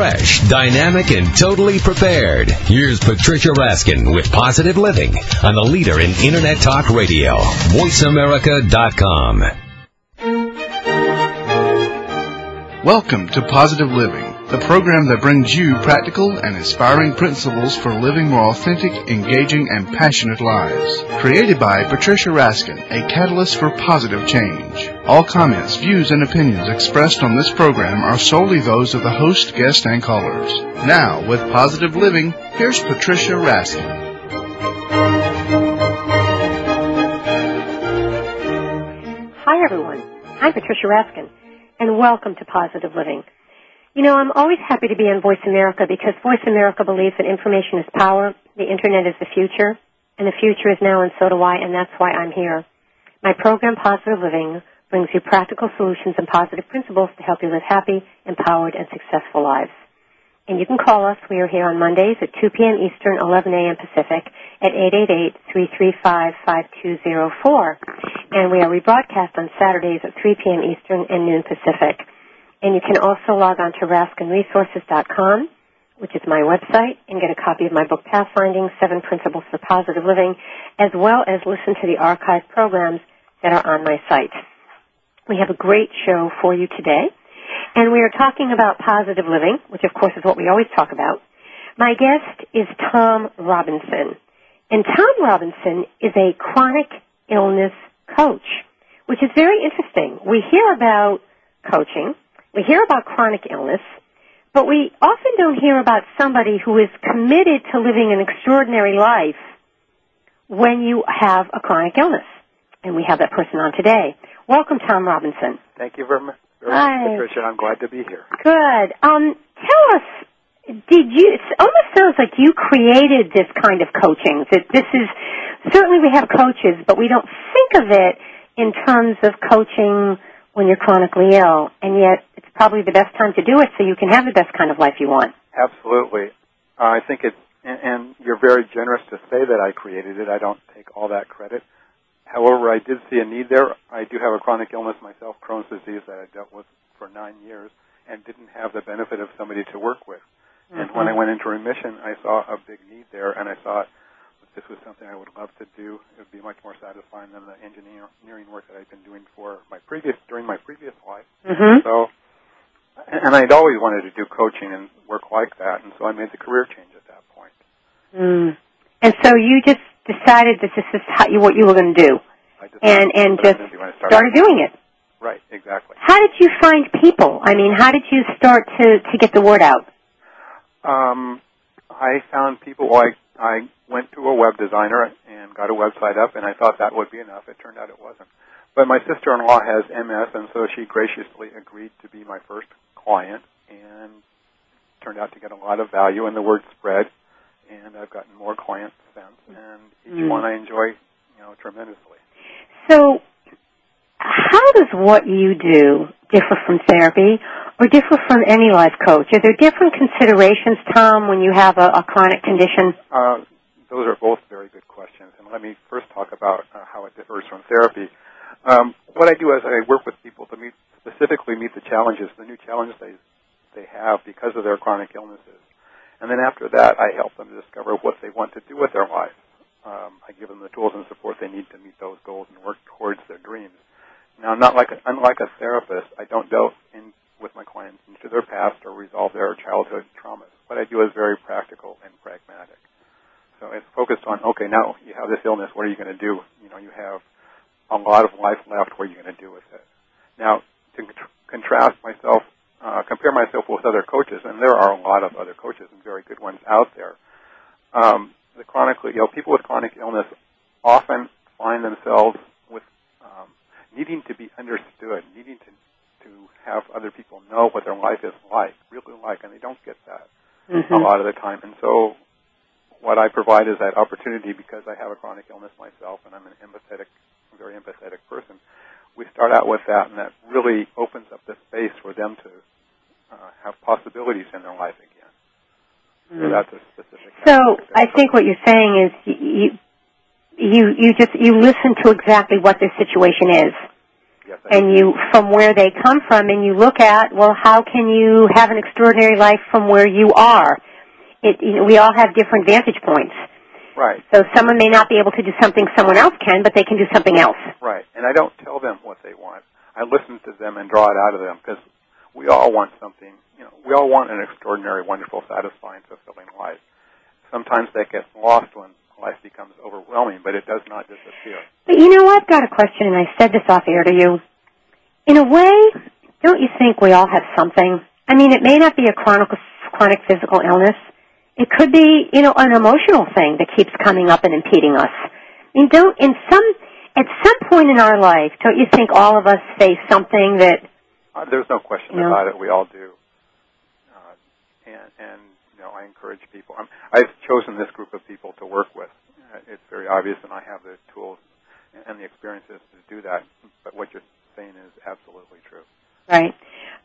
fresh, dynamic, and totally prepared. Here's Patricia Raskin with Positive Living on the leader in Internet Talk Radio, VoiceAmerica.com. Welcome to Positive Living, the program that brings you practical and inspiring principles for living more authentic, engaging, and passionate lives. Created by Patricia Raskin, a catalyst for positive change. All comments, views, and opinions expressed on this program are solely those of the host, guest, and callers. Now, with Positive Living, here's Patricia Raskin. Hi, everyone. I'm Patricia Raskin and welcome to Positive Living. You know, I'm always happy to be on Voice America because Voice America believes that information is power, the Internet is the future, and the future is now and so do I, and that's why I'm here. My program, Positive Living, brings you practical solutions and positive principles to help you live happy, empowered, and successful lives. And you can call us. We are here on Mondays at 2 p.m. Eastern, 11 a.m. Pacific at 888-335-5204. And we are rebroadcast on Saturdays at 3 p.m. Eastern and noon Pacific. And you can also log on to RaskinResources.com, which is my website, and get a copy of my book, Pathfinding, Seven Principles for Positive Living, as well as listen to the archived programs that are on my site. We have a great show for you today. And we are talking about positive living, which of course is what we always talk about. My guest is Tom Robinson. And Tom Robinson is a chronic illness coach, which is very interesting. We hear about coaching, we hear about chronic illness, but we often don't hear about somebody who is committed to living an extraordinary life when you have a chronic illness. And we have that person on today. Welcome, Tom Robinson. Thank you very much. Very Hi. much, Patricia. I'm glad to be here. Good. Um, tell us, did you? It almost sounds like you created this kind of coaching. That this is certainly we have coaches, but we don't think of it in terms of coaching when you're chronically ill, and yet probably the best time to do it so you can have the best kind of life you want. Absolutely. Uh, I think it's, and, and you're very generous to say that I created it. I don't take all that credit. However, I did see a need there. I do have a chronic illness myself, Crohn's disease, that I dealt with for nine years and didn't have the benefit of somebody to work with. And Mm-hmm. when I went into remission, I saw a big need there, and I thought this was something I would love to do. It would be much more satisfying than the engineering work that I'd been doing for my previous during my previous life. Mm-hmm. So, and I'd always wanted to do coaching and work like that, and so I made the career change at that point. Mm. And so you just decided that this is how you, what you were going to do, I and and what I was just gonna do when I started. started doing it. Right, exactly. How did you find people? I mean, how did you start to to get the word out? Um, I found people. Well, I I went to a web designer and got a website up, and I thought that would be enough. It turned out it wasn't. But my sister-in-law has MS, and so she graciously agreed to be my first client, and turned out to get a lot of value, and the word spread, and I've gotten more clients since, and each Mm. one I enjoy, you know, tremendously. So, how does what you do differ from therapy or differ from any life coach? Are there different considerations, Tom, when you have a, a chronic condition? Uh, those are both very good questions, and let me first talk about uh, how it differs from therapy. Um, what I do is I work with people to meet specifically meet the challenges, the new challenges they they have because of their chronic illnesses, and then after that, I help them to discover what they want to do with their life. Um, I give them the tools and support they need to meet those goals and work towards their dreams. Now, not like a, unlike a therapist, I don't delve in with my clients into their past or resolve their childhood traumas. What I do is very practical and pragmatic. So it's focused on okay, now you have this illness. What are you going to do? You know, you have a lot of life left. What are you going to do with it? Now, to contr- contrast myself, uh, compare myself with other coaches, and there are a lot of other coaches and very good ones out there. Um, the chronically, know, people with chronic illness often find themselves with um, needing to be understood, needing to to have other people know what their life is like, really like, and they don't get that Mm-hmm. a lot of the time. And so what I provide is that opportunity because I have a chronic illness myself and I'm an empathetic, very empathetic person. We start out with that and that really opens up the space for them to uh, have possibilities in their life again. So that's a specific. So I think what you're saying is you you you just you listen to exactly what their situation is, Yes, and you from where they come from and you look at well how can you have an extraordinary life from where you are it you know, we all have different vantage points right, so someone may not be able to do something someone else can but they can do something else right. And I don't tell them what they want. I listen to them and draw it out of them because we all want something. You know, we all want an extraordinary, wonderful, satisfying, fulfilling life. Sometimes that gets lost when life becomes overwhelming, but it does not disappear. but you know i've got a question and i said this off air to you in a way don't you think we all have something i mean it may not be a chronic chronic physical illness it could be you know an emotional thing that keeps coming up and impeding us I mean, don't in some at some point in our life, don't you think all of us face something that Uh, there's no question Yeah. about it. We all do. Uh, and, and, you know, I encourage people. I'm, I've chosen this group of people to work with. Uh, it's very obvious, and I have the tools and the experiences to do that. But what you're saying is absolutely true. right?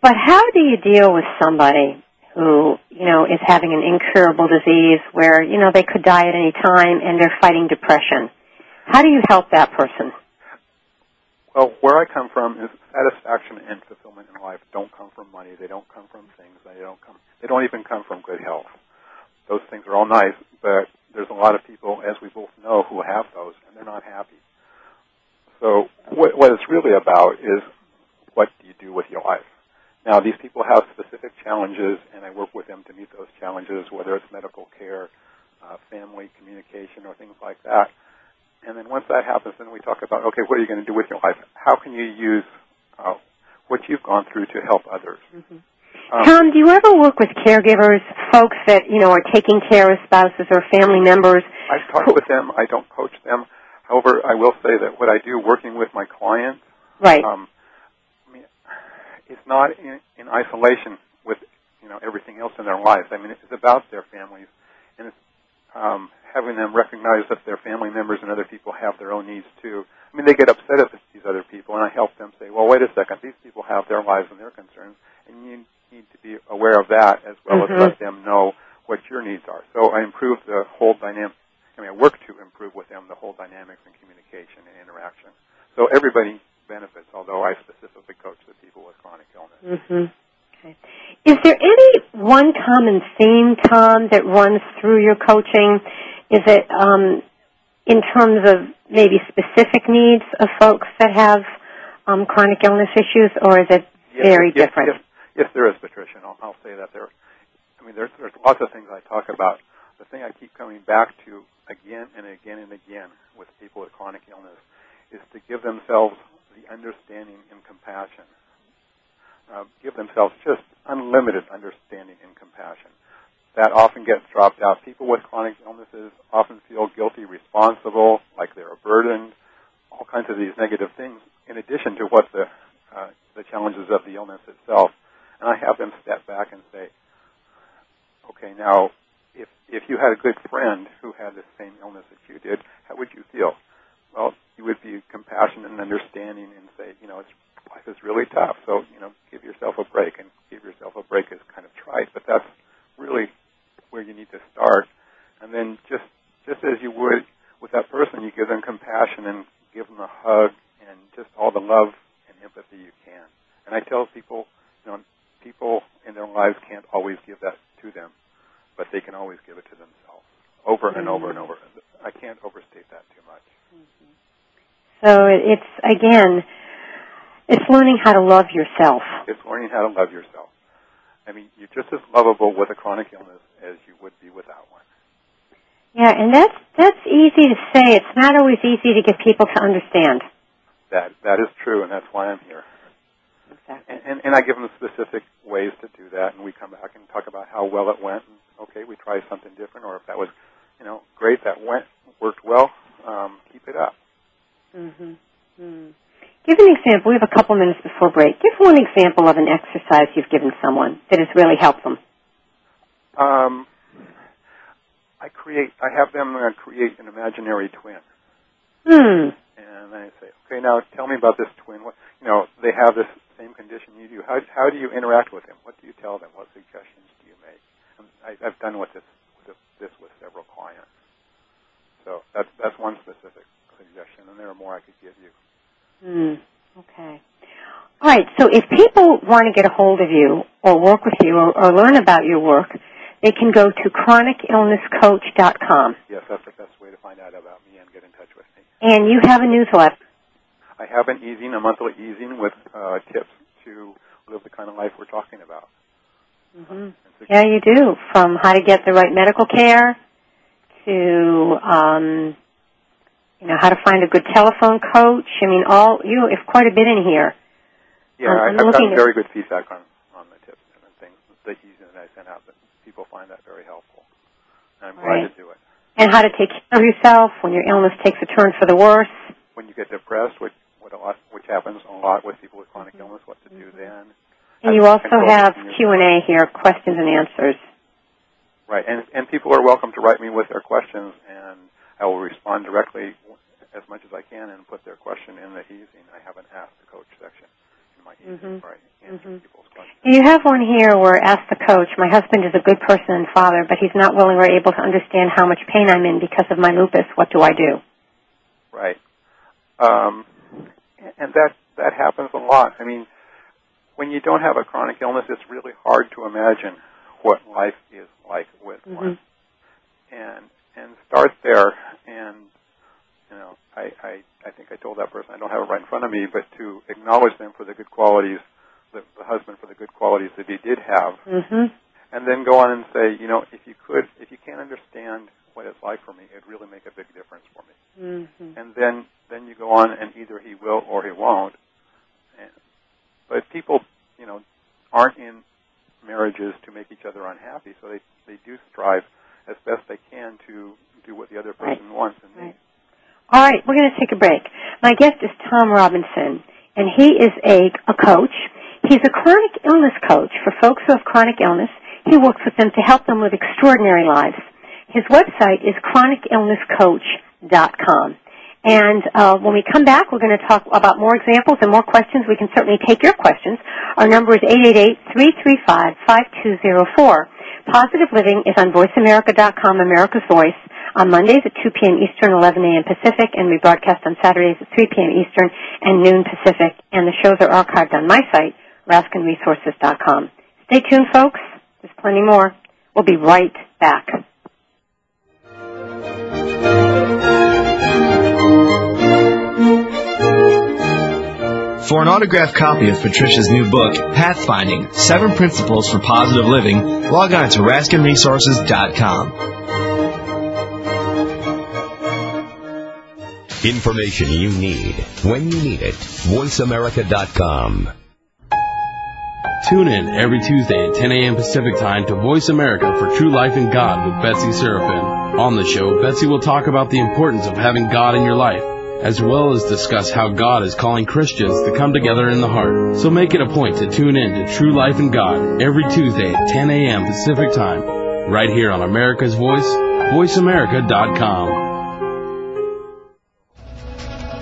But how do you deal with somebody who you know is having an incurable disease where you know they could die at any time and they're fighting depression? How do you help that person? Well, where I come from is satisfaction and fulfillment in life don't come from money. They don't come from things. They don't come. They don't even come from good health. Those things are all nice, but there's a lot of people, as we both know, who have those and they're not happy. So what, what it's really about is what do you do with your life? Now, these people have specific challenges, and I work with them to meet those challenges, whether it's medical care, uh, family communication, or things like that. And then once that happens, then we talk about, okay, what are you going to do with your life? How can you use uh, what you've gone through to help others? Um, Tom, do you ever work with caregivers, folks that you know are taking care of spouses or family members? I've talked with them. I don't coach them. However, I will say that what I do working with my clients, Right. um, I it's not in, in isolation with you know everything else in their lives. I mean, it's about their families, and it's um, having them recognize that their family members and other people have their own needs too. I mean, they get upset at these other people, and I help them say, "Well, wait a second. These people have their lives and their concerns, and you need to be aware of that as well Mhm. as let them know what your needs are." So I improve the whole dynamic. I mean, I work to improve with them the whole dynamics and communication and interaction. So everybody benefits, although I specifically coach the people with chronic illness. hmm Okay. Is there any one common theme, Tom, that runs through your coaching? Is it um, in terms of maybe specific needs of folks that have um, chronic illness issues, or is it Yes, very yes, different? Yes, yes, there is, Patricia. I'll, I'll say that there. I mean, there's there's lots of things I talk about. The thing I keep coming back to again and again and again with people with chronic illness is to give themselves the understanding and compassion. Uh, give themselves just unlimited understanding and compassion. That often gets dropped out. People with chronic illnesses often feel guilty, responsible, like they're a burden, all kinds of these negative things, in addition to what the uh, the challenges of the illness itself. And I have them step back and say, okay, now, if if you had a good friend who had the same illness that you did, how would you feel? Well, you would be compassionate and understanding and say, you know, it's, life is really tough, so you know, give yourself a break. And give yourself a break is kind of trite, but that's really where you need to start. And then just just as you would with that person, you give them compassion and give them a hug and just all the love and empathy you can. And I tell people, you know, people in their lives can't always give that to them, but they can always give it to themselves over and over and mm-hmm. over. I can't overstate that too much. Mm-hmm. So it's again, it's learning how to love yourself. It's learning how to love yourself. I mean, you're just as lovable with a chronic illness as you would be without one. Yeah, and that's that's easy to say. It's not always easy to get people to understand. That that is true, and that's why I'm here. Exactly. And, and, and I give them specific ways to do that, and we come back and talk about how well it went. And, okay, we try something different, or if that was, you know, great, that went worked well, um, keep it up. Mm-hmm. Mm. Give an example. We have a couple minutes before break. Give one example of an exercise you've given someone that has really helped them. Um, I create. I have them uh, create an imaginary twin, Hmm. and I say, okay, now tell me about this twin. What you know, they have this same condition you do. How how do you interact with them? What do you tell them? What suggestions do you make? I, I've done with this this with several clients. So that's that's one specific suggestion, and there are more I could give you. Hmm. Okay. All right. So if people want to get a hold of you or work with you or, or learn about your work, they can go to chronicillnesscoach.com. Yes, that's the best way to find out about me and get in touch with me. And you have a newsletter. I have an e-zine, a monthly e-zine with uh, tips to live the kind of life we're talking about. Mm-hmm. Yeah, you do. From how to get the right medical care to, um, you know, how to find a good telephone coach. I mean, all you have quite a bit in here. Yeah, Um, I, I'm I've looking gotten very good feedback on on the tips and things, the e-zine that I sent out. That people find that very helpful. And I'm glad Right. to do it. And how to take care of yourself when your illness takes a turn for the worse. When you get depressed, which what a lot, which happens a lot with people with chronic illness, what to do then. Mm-hmm. And you also have Q and A here, questions and answers. Right, and and people are welcome to write me with their questions, and I will respond directly as much as I can and put their question in the e-zine. I haven't asked the Coach section in my e-zine Mhm. where I answer Mhm. people's questions. You have one here where ask the coach, my husband is a good person and father, but he's not willing or able to understand how much pain I'm in because of my lupus. What do I do? Right, um, and that that happens a lot. I mean, when you don't have a chronic illness, it's really hard to imagine what life is like with Mhm. one, and and start there. And you know, I, I I think I told that person I don't have it right in front of me, but to acknowledge them for the good qualities, the, the husband for the good qualities that he did have, Mm-hmm. and then go on and say, you know, if you could, if you can't understand what it's like for me, it'd really make a big difference for me. Mm-hmm. And then then you go on, and either he will or he won't. But people, you know, aren't in marriages to make each other unhappy, so they they do strive as best they can to do what the other person wants and Right. needs. All right, we're going to take a break. My guest is Tom Robinson, and he is a, a coach. He's a chronic illness coach for folks who have chronic illness. He works with them to help them live extraordinary lives. His website is chronicillnesscoach.com. And uh, when we come back, we're going to talk about more examples and more questions. We can certainly take your questions. Our number is 888-335-5204. Positive Living is on VoiceAmerica.com, America's Voice, on Mondays at 2 p.m. Eastern, 11 a.m. Pacific, and we broadcast on Saturdays at 3 p.m. Eastern and noon Pacific. And the shows are archived on my site, RaskinResources.com. Stay tuned, folks. There's plenty more. We'll be right back. For an autographed copy of Patricia's new book, Pathfinding Seven Principles for Positive Living, log on to RaskinResources.com. Information you need when you need it. VoiceAmerica.com. Tune in every Tuesday at 10 a.m. Pacific Time to Voice America for True Life in God with Betsy Seraphin. On the show, Betsy will talk about the importance of having God in your life, as well as discuss how God is calling Christians to come together in the heart. So make it a point to tune in to True Life in God every Tuesday at 10 a.m. Pacific Time, right here on America's Voice, voiceamerica.com.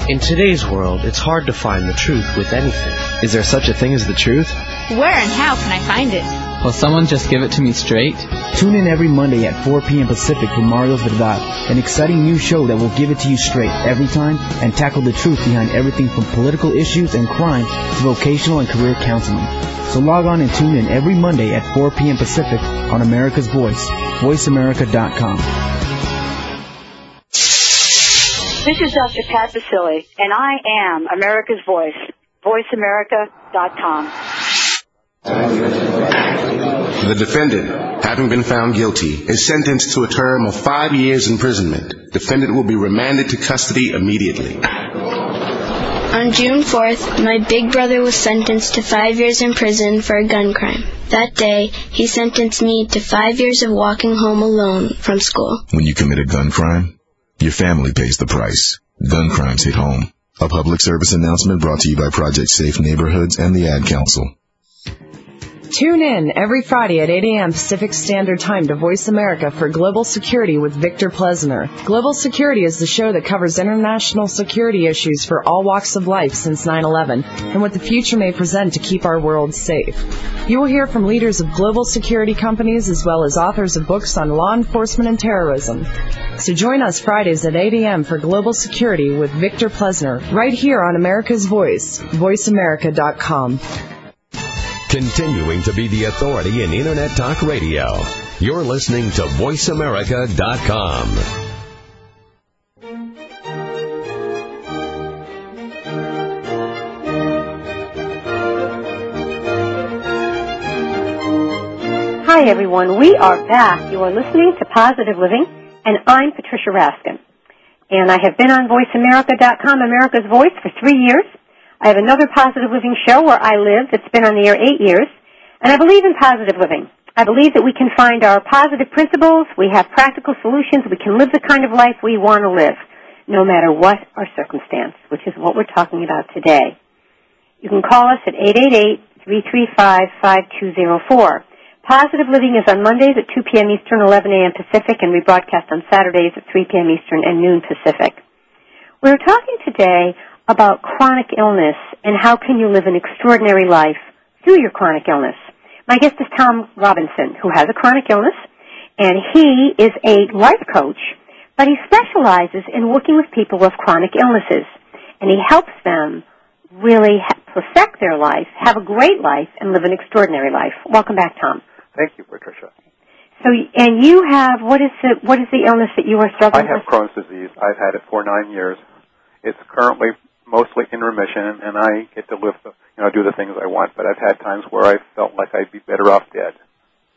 In today's world, it's hard to find the truth with anything. Is there such a thing as the truth? Where and how can I find it? Will someone just give it to me straight? Tune in every Monday at 4 p.m. Pacific for Mario's Verdad, an exciting new show that will give it to you straight every time and tackle the truth behind everything from political issues and crime to vocational and career counseling. So log on and tune in every Monday at 4 p.m. Pacific on America's Voice, voiceamerica.com. This is Dr. Pat Basili, and I am America's Voice, voiceamerica.com. The defendant, having been found guilty, is sentenced to a term of five years imprisonment. Defendant will be remanded to custody immediately. On June 4th, my big brother was sentenced to five years in prison for a gun crime. That day, he sentenced me to five years of walking home alone from school. When you commit a gun crime, your family pays the price. Gun crimes hit home. A public service announcement brought to you by Project Safe Neighborhoods and the Ad Council. Tune in every Friday at 8 a.m. Pacific Standard Time to Voice America for Global Security with Victor Plesner. Global Security is the show that covers international security issues for all walks of life since 9-11 and what the future may present to keep our world safe. You will hear from leaders of global security companies as well as authors of books on law enforcement and terrorism. So join us Fridays at 8 a.m. for Global Security with Victor Plesner right here on America's Voice, voiceamerica.com. Continuing to be the authority in Internet Talk Radio. You're listening to VoiceAmerica.com. Hi, everyone. We are back. You are listening to Positive Living, and I'm Patricia Raskin. And I have been on VoiceAmerica.com, America's Voice, for three years. I have another Positive Living show where I live that's been on the air eight years. And I believe in positive living. I believe that we can find our positive principles, we have practical solutions, we can live the kind of life we want to live, no matter what our circumstance, which is what we're talking about today. You can call us at 888-335-5204. Positive Living is on Mondays at 2 p.m. Eastern, 11 a.m. Pacific, and we broadcast on Saturdays at 3 p.m. Eastern and noon Pacific. We're talking today about chronic illness and how can you live an extraordinary life through your chronic illness. My guest is Tom Robinson, who has a chronic illness, and he is a life coach, but he specializes in working with people with chronic illnesses, and he helps them really perfect their life, have a great life, and live an extraordinary life. Welcome back, Tom. Thank you, Patricia. So, and you have what is the what is the illness that you are struggling with? I have with? Crohn's disease. I've had it for nine years. It's currently mostly in remission, and I get to live the, you know, do the things I want. But I've had times where I felt like I'd be better off dead.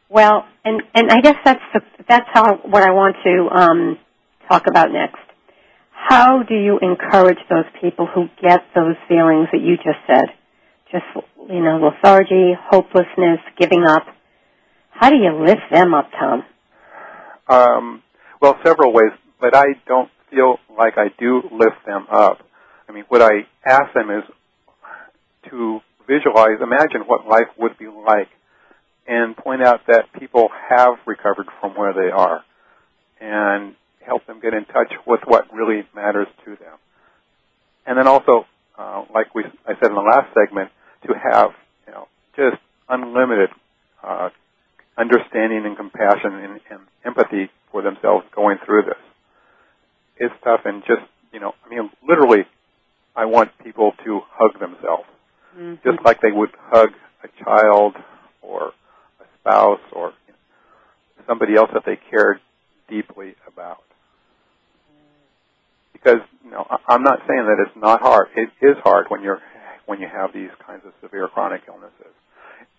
Well, and and I guess that's the, that's how what I want to um, talk about next. How do you encourage those people who get those feelings that you just said? Just you know, lethargy, hopelessness, giving up. How do you lift them up, Tom? Um, well, several ways, but I don't feel like I do lift them up. I mean, what I ask them is to visualize, imagine what life would be like, and point out that people have recovered from where they are, and help them get in touch with what really matters to them. And then also, uh, like we, I said in the last segment, to have, you know, just unlimited uh, understanding and compassion and, and empathy for themselves going through this. It's tough, and just, you know, I mean, literally I want people to hug themselves, mm-hmm. Just like they would hug a child or a spouse or somebody else that they cared deeply about. Because you know, I'm not saying that it's not hard. It is hard when you're when you have these kinds of severe chronic illnesses.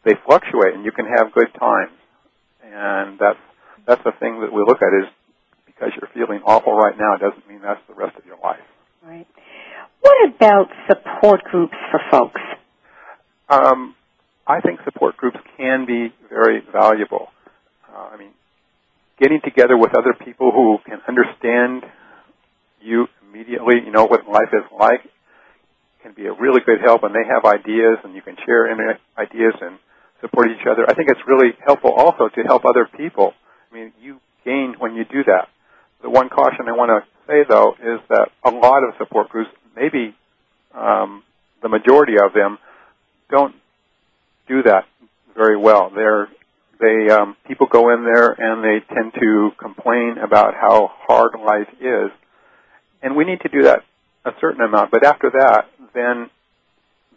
They fluctuate, and you can have good times, and that's that's the thing that we look at is because you're feeling awful right now doesn't mean that's the rest of your life. Right. What about support groups for folks? Um, I think support groups can be very valuable. Uh, I mean, getting together with other people who can understand you immediately, you know what life is like, can be a really good help, and they have ideas, and you can share ideas and support each other. I think it's really helpful also to help other people. I mean, you gain when you do that. The one caution I want to say, though, is that a lot of support groups maybe um, the majority of them don't do that very well. They're they um, people go in there and they tend to complain about how hard life is, and we need to do that a certain amount. But after that, then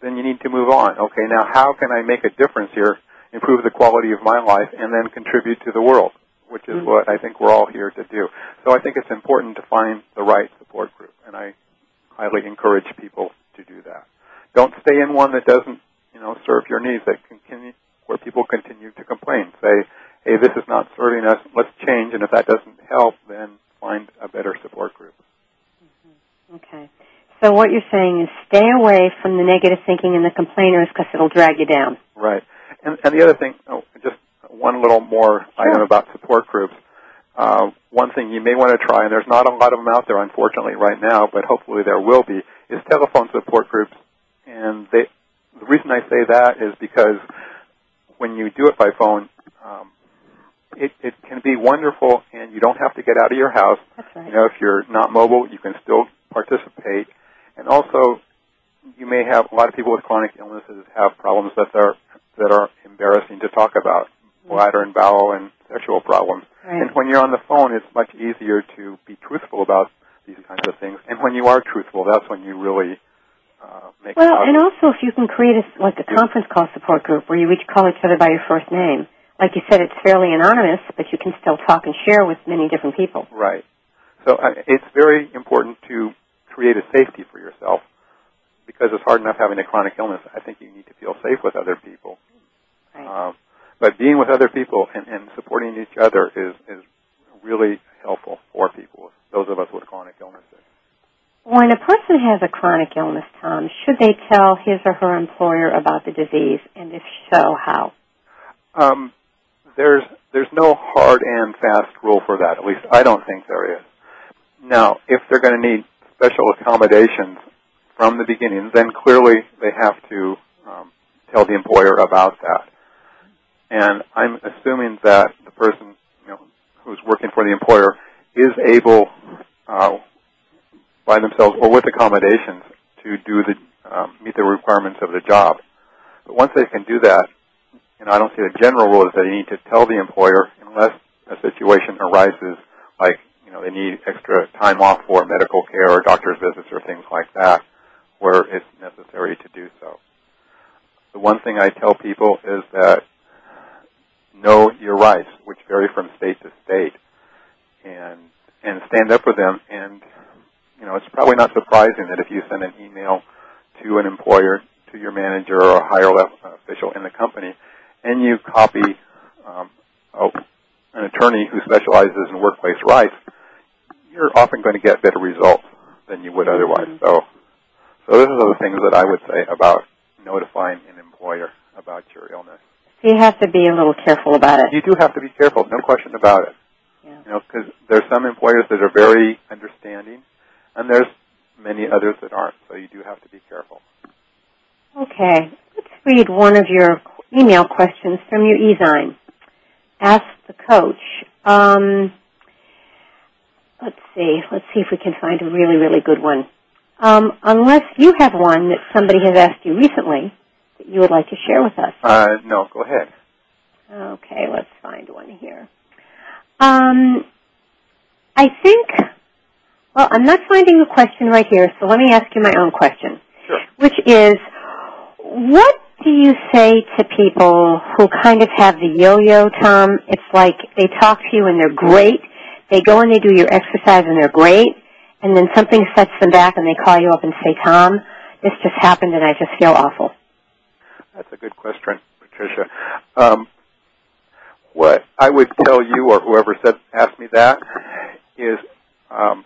then you need to move on. Okay, now how can I make a difference here, improve the quality of my life, and then contribute to the world, which is mm-hmm. what I think we're all here to do. So I think it's important to find the right support group, and I highly encourage people to do that. Don't stay in one that doesn't, you know, serve your needs. That continue where people continue to complain. Say, hey, this is not serving us. Let's change. And if that doesn't help, then find a better support group. Mm-hmm. Okay. So what you're saying is stay away from the negative thinking and the complainers because it'll drag you down. Right. And, and the other thing, oh, just one little more sure. item about support groups. Uh, one thing you may want to try, and there's not a lot of them out there, unfortunately, right now, but hopefully there will be, is telephone support groups. And they, the reason I say that is because when you do it by phone, um, it, it can be wonderful, and you don't have to get out of your house. That's right. You know, if you're not mobile, you can still participate, and also you may have a lot of people with chronic illnesses have problems that are that are embarrassing to talk about, bladder and bowel and sexual problems. Right. And when you're on the phone, it's much easier to be truthful about these kinds of things. And when you are truthful, that's when you really uh, make. Well, and also if you can create a, like a conference call support group where you each call each other by your first name. Like you said, it's fairly anonymous, but you can still talk and share with many different people. Right. So uh, it's very important to create a safety for yourself because it's hard enough having a chronic illness. I think you need to feel safe with other people. Right. Um, but being with other people and, and supporting each other is, is really helpful for people, those of us with chronic illnesses. When a person has a chronic illness, Tom, should they tell his or her employer about the disease, and if so, how? Um, there's there's no hard and fast rule for that. At least I don't think there is. Now, if they're going to need special accommodations from the beginning, then clearly they have to um, tell the employer about that. And I'm assuming that the person you know, who's working for the employer is able, uh, by themselves or with accommodations, to do the um, meet the requirements of the job. But once they can do that, you know, I don't see the general rule is that you need to tell the employer unless a situation arises like, you know, they need extra time off for medical care or doctor's visits or things like that where it's necessary to do so. The one thing I tell people is that know your rights, which vary from state to state, and and stand up for them. And you know, it's probably not surprising that if you send an email to an employer, to your manager or a higher level official in the company, and you copy um, a, an attorney who specializes in workplace rights, you're often going to get better results than you would otherwise. So, so those are the things that I would say about notifying an employer about your illness. So you have to be a little careful about it. You do have to be careful, no question about it. Yeah. You know, because there's some employers that are very understanding, and there's many others that aren't. So you do have to be careful. Okay, let's read one of your email questions from your e-zine. Ask the coach. Um, let's see. Let's see if we can find a really, really good one. Um, unless you have one that somebody has asked you recently that you would like to share with us. Uh, no, go ahead. Okay, let's find one here. Um, I think, well, I'm not finding a question right here, so let me ask you my own question. Sure. Which is, what do you say to people who kind of have the yo-yo, Tom? It's like they talk to you and they're great. They go and they do your exercise and they're great. And then something sets them back and they call you up and say, Tom, this just happened and I just feel awful. That's a good question, Patricia. Um, what I would tell you, or whoever said asked me that, is um,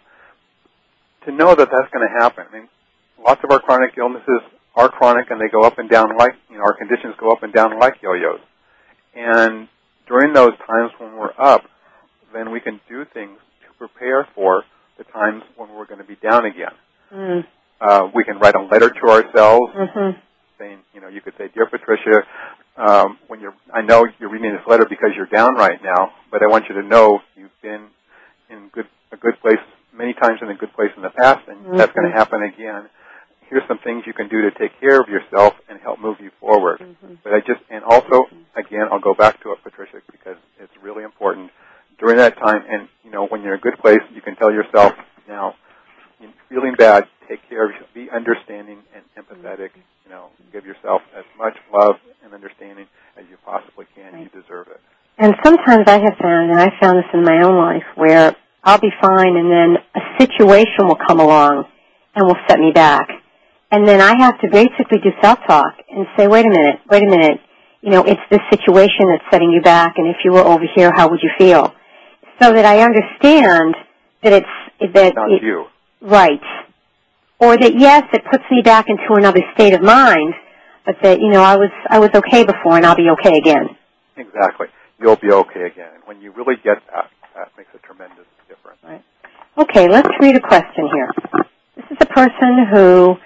to know that that's going to happen. I mean, lots of our chronic illnesses are chronic, and they go up and down like you know our conditions go up and down like yo-yos. And during those times when we're up, then we can do things to prepare for the times when we're going to be down again. Mm. Uh, we can write a letter to ourselves Mm-hmm. saying, you know, you could say, "Dear Patricia, um, when you're, I know you're reading this letter because you're down right now, but I want you to know you've been in good a good place many times in a good place in the past, and Mm-hmm. that's going to happen again. Here's some things you can do to take care of yourself and help move you forward. Mm-hmm. But I just, and also, again, I'll go back to it, Patricia, because it's really important during that time. And you know, when you're in a good place, you can tell yourself, now, you're feeling bad, take care of yourself, be understanding and empathetic. You know, give yourself as much love and understanding as you possibly can. You deserve it. And sometimes I have found, and I found this in my own life, where I'll be fine and then a situation will come along and will set me back. And then I have to basically do self-talk and say, wait a minute, wait a minute, you know, it's this situation that's setting you back and if you were over here, how would you feel? So that I understand that it's, that Not it, you. Right. Or that yes, it puts me back into another state of mind, but that, you know, I was, I was okay before and I'll be okay again. Exactly. You'll be okay again. And when you really get that, that makes a tremendous difference. Okay, let's read a question here. This is a person who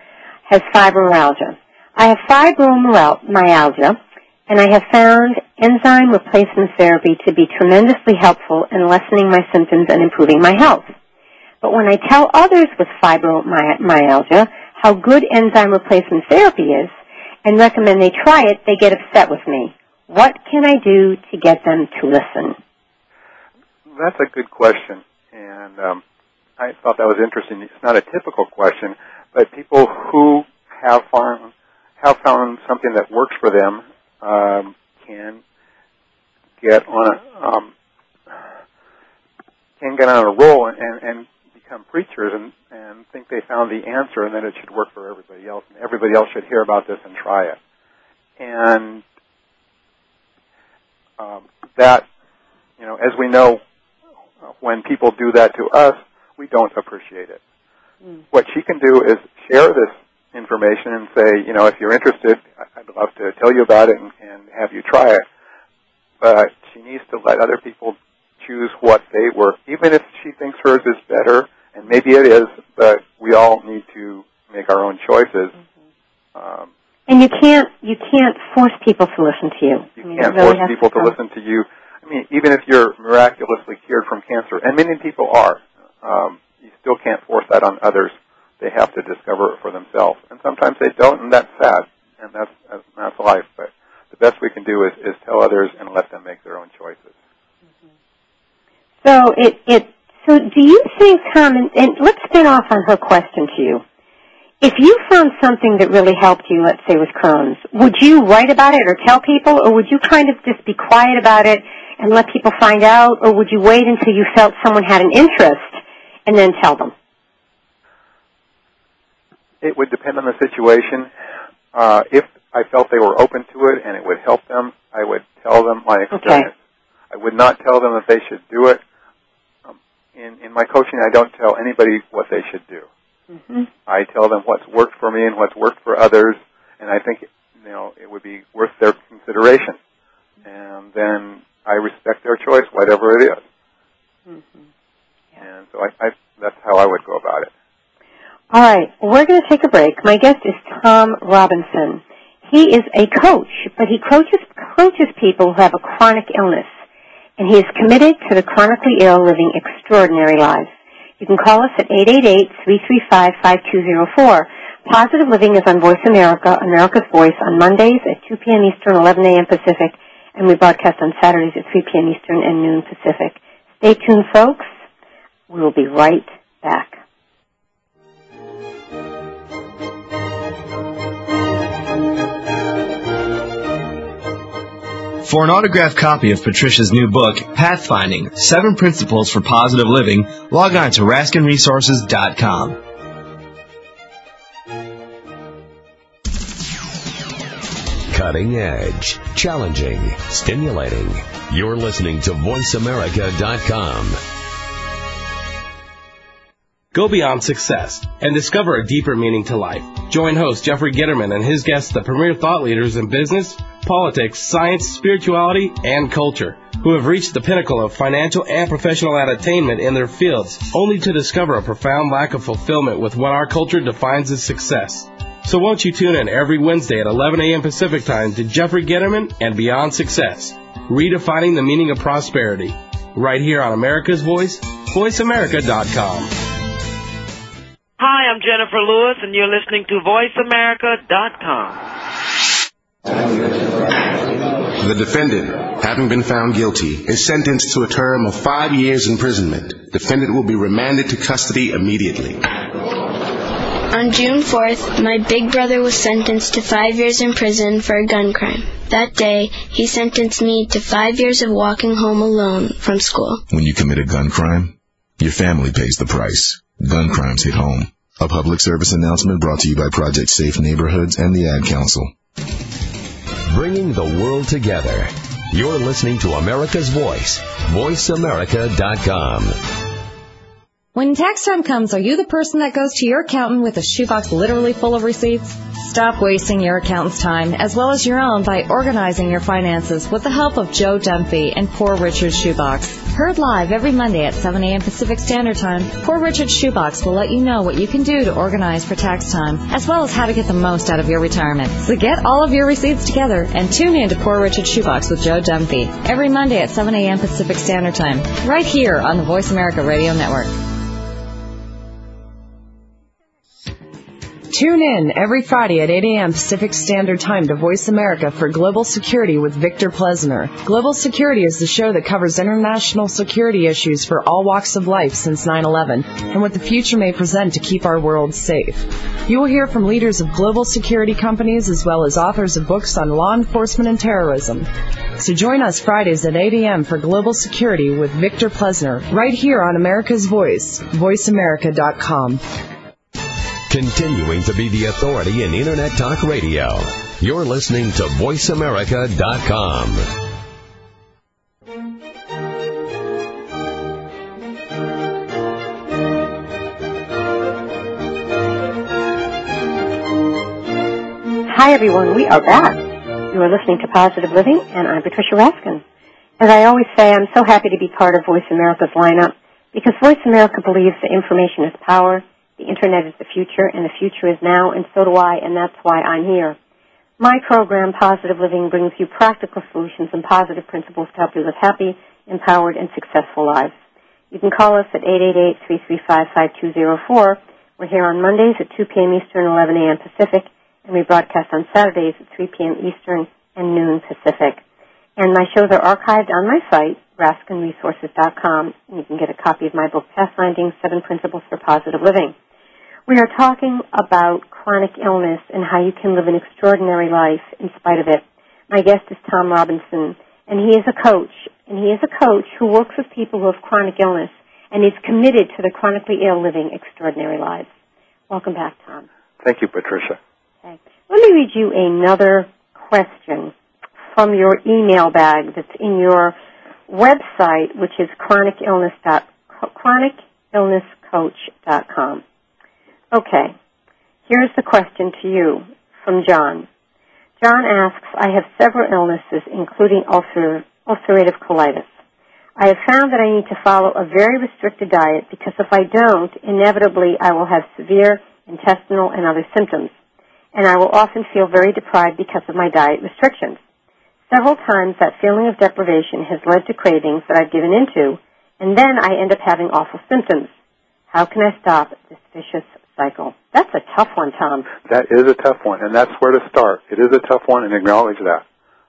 has fibromyalgia. I have fibromyalgia, and I have found enzyme replacement therapy to be tremendously helpful in lessening my symptoms and improving my health. But when I tell others with fibromyalgia how good enzyme replacement therapy is and recommend they try it, they get upset with me. What can I do to get them to listen? That's a good question, and um, I thought that was interesting. It's not a typical question, but people who have found have found something that works for them um, can get on a um, can get on a roll and, and become preachers and, and think they found the answer and that it should work for everybody else and everybody else should hear about this and try it. And um, that, you know, as we know, when people do that to us, we don't appreciate it. Mm. What she can do is share this information and say, you know, if you're interested, I'd love to tell you about it and, and have you try it. But she needs to let other people choose what they work, even if she thinks hers is better, and maybe it is, but we all need to make our own choices. Mm-hmm. Um, and you can't you can't force people to listen to you. You I mean, can't really force people to, to listen to you. I mean, even if you're miraculously cured from cancer, and many people are, um, you still can't force that on others. They have to discover it for themselves, and sometimes they don't, and that's sad, and that's that's life. But the best we can do is, is tell others and let them make their own choices. Mm-hmm. So it it so do you think, Tom, and, and let's spin off on her question to you. If you found something that really helped you, let's say with Crohn's, would you write about it or tell people, or would you kind of just be quiet about it and let people find out, or would you wait until you felt someone had an interest and then tell them? It would depend on the situation. Uh, if I felt they were open to it and it would help them, I would tell them my experience. Okay. I would not tell them that they should do it. Um, in, in my coaching, I don't tell anybody what they should do. Mm-hmm. I tell them what's worked for me and what's worked for others, and I think you know it would be worth their consideration. And then I respect their choice, whatever it is. Mm-hmm. And so I, I, that's how I would go about it. All right, we're going to take a break. My guest is Tom Robinson. He is a coach, but he coaches coaches people who have a chronic illness, and he is committed to the chronically ill living extraordinary lives. You can call us at 888-335-5204. Positive Living is on Voice America, America's Voice, on Mondays at 2 p.m. Eastern, 11 a.m. Pacific, and we broadcast on Saturdays at 3 p.m. Eastern and noon Pacific. Stay tuned, folks. We will be right back. For an autographed copy of Patricia's new book, Pathfinding, Seven Principles for Positive Living, log on to RaskinResources.com. Cutting edge, challenging, stimulating. You're listening to VoiceAmerica.com. Go beyond success and discover a deeper meaning to life. Join host Jeffrey Gitterman and his guests, the premier thought leaders in business, politics, science, spirituality, and culture, who have reached the pinnacle of financial and professional attainment in their fields, only to discover a profound lack of fulfillment with what our culture defines as success. So won't you tune in every Wednesday at 11 a.m. Pacific Time to Jeffrey Gitterman and Beyond Success, redefining the meaning of prosperity, right here on America's Voice, VoiceAmerica.com. Hi, I'm Jennifer Lewis, and you're listening to VoiceAmerica.com. The defendant, having been found guilty, is sentenced to a term of five years imprisonment. Defendant will be remanded to custody immediately. On June 4th, my big brother was sentenced to five years in prison for a gun crime. That day, he sentenced me to five years of walking home alone from school. When you commit a gun crime, your family pays the price. Gun crimes hit home. A public service announcement brought to you by Project Safe Neighborhoods and the Ad Council. Bringing the world together. You're listening to America's Voice. VoiceAmerica.com. When tax time comes, are you the person that goes to your accountant with a shoebox literally full of receipts? Stop wasting your accountant's time as well as your own by organizing your finances with the help of Joe Dunphy and Poor Richard's Shoebox. Heard live every Monday at 7 a.m. Pacific Standard Time, Poor Richard's Shoebox will let you know what you can do to organize for tax time, as well as how to get the most out of your retirement. So get all of your receipts together and tune in to Poor Richard's Shoebox with Joe Dunphy every Monday at 7 a.m. Pacific Standard Time, right here on the Voice America Radio Network. Tune in every Friday at 8 a.m. Pacific Standard Time to Voice America for Global Security with Victor Plesner. Global Security is the show that covers international security issues for all walks of life since 9-11 and what the future may present to keep our world safe. You will hear from leaders of global security companies as well as authors of books on law enforcement and terrorism. So join us Fridays at 8 a.m. for Global Security with Victor Plesner right here on America's Voice, voiceamerica.com. Continuing to be the authority in Internet Talk Radio. You're listening to VoiceAmerica.com. Hi, everyone. We are back. You are listening to Positive Living, and I'm Patricia Raskin. As I always say, I'm so happy to be part of Voice America's lineup because Voice America believes that information is power, the Internet is the future, and the future is now, and so do I, and that's why I'm here. My program, Positive Living, brings you practical solutions and positive principles to help you live happy, empowered, and successful lives. You can call us at 888-335-5204. We're here on Mondays at 2 p.m. Eastern, 11 a.m. Pacific, and we broadcast on Saturdays at 3 p.m. Eastern and noon Pacific. And my shows are archived on my site, raskinresources.com. And you can get a copy of my book, Pathfinding, Seven Principles for Positive Living. We are talking about chronic illness and how you can live an extraordinary life in spite of it. My guest is Tom Robinson, and he is a coach, and he is a coach who works with people who have chronic illness, and he's committed to the chronically ill living extraordinary lives. Welcome back, Tom. Thank you, Patricia. Okay. Let me read you another question from your email bag that's in your website, which is chronicillness chronicillnesscoach.com. Okay. Here's the question to you from John. John asks, I have several illnesses, including ulcer, ulcerative colitis. I have found that I need to follow a very restricted diet because if I don't, inevitably I will have severe intestinal and other symptoms. And I will often feel very deprived because of my diet restrictions. Several times that feeling of deprivation has led to cravings that I've given into, and then I end up having awful symptoms. How can I stop this vicious cycle? That's a tough one, Tom. That is a tough one, and that's where to start. It is a tough one, and acknowledge that.